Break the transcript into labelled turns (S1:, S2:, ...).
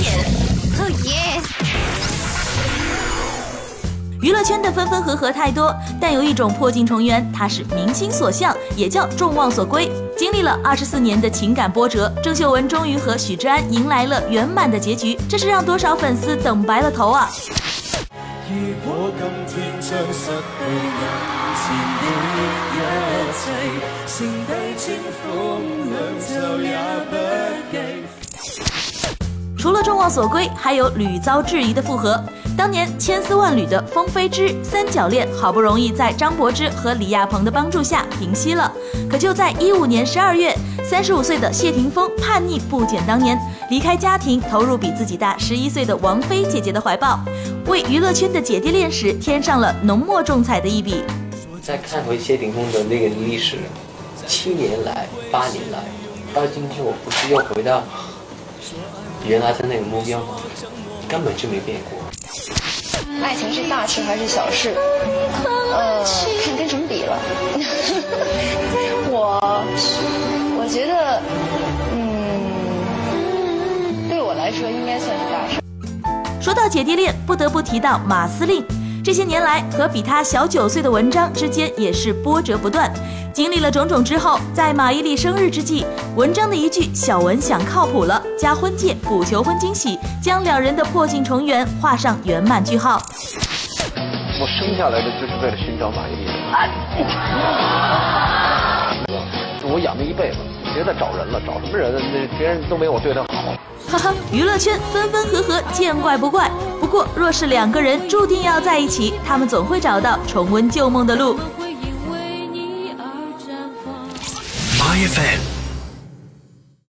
S1: 点。Oh yes！
S2: 娱乐圈的分分合合太多，但有一种破镜重圆，它是民心所向，也叫众望所归。经历了二十四年的情感波折，郑秀文终于和许志安迎来了圆满的结局，这是让多少粉丝等白了头啊！如果今天将失去眼前的一切，剩低清风两袖也不记。除了众望所归，还有屡遭质疑的复合。当年千丝万缕的风飞之三角恋，好不容易在张柏芝和李亚鹏的帮助下平息了。可就在一五年十二月，三十五岁的谢霆锋叛逆不减当年，离开家庭，投入比自己大十一岁的王菲姐姐的怀抱，为娱乐圈的姐弟恋史添上了浓墨重彩的一笔。
S3: 再看回谢霆锋的那个历史，七年来、八年来，到今天我不是又回到原来的那个目标吗？根本就没变过。
S4: 爱情是大事还是小事？呃，看跟什么比了。我我觉得，嗯，对我来说应该算是大事。
S2: 说到姐弟恋，不得不提到马司令。这些年来，和比他小九岁的文章之间也是波折不断。经历了种种之后，在马伊琍生日之际，文章的一句“小文想靠谱了”加婚戒补求婚惊喜，将两人的破镜重圆画上圆满句号。
S5: 我生下来的就是为了寻找马伊琍的，我养了一辈子，别再找人了，找什么人？那别人都没我对他好。
S2: 哈哈，娱乐圈分分合合，见怪不怪。不过，若是两个人注定要在一起，他们总会找到重温旧梦的路。My FM。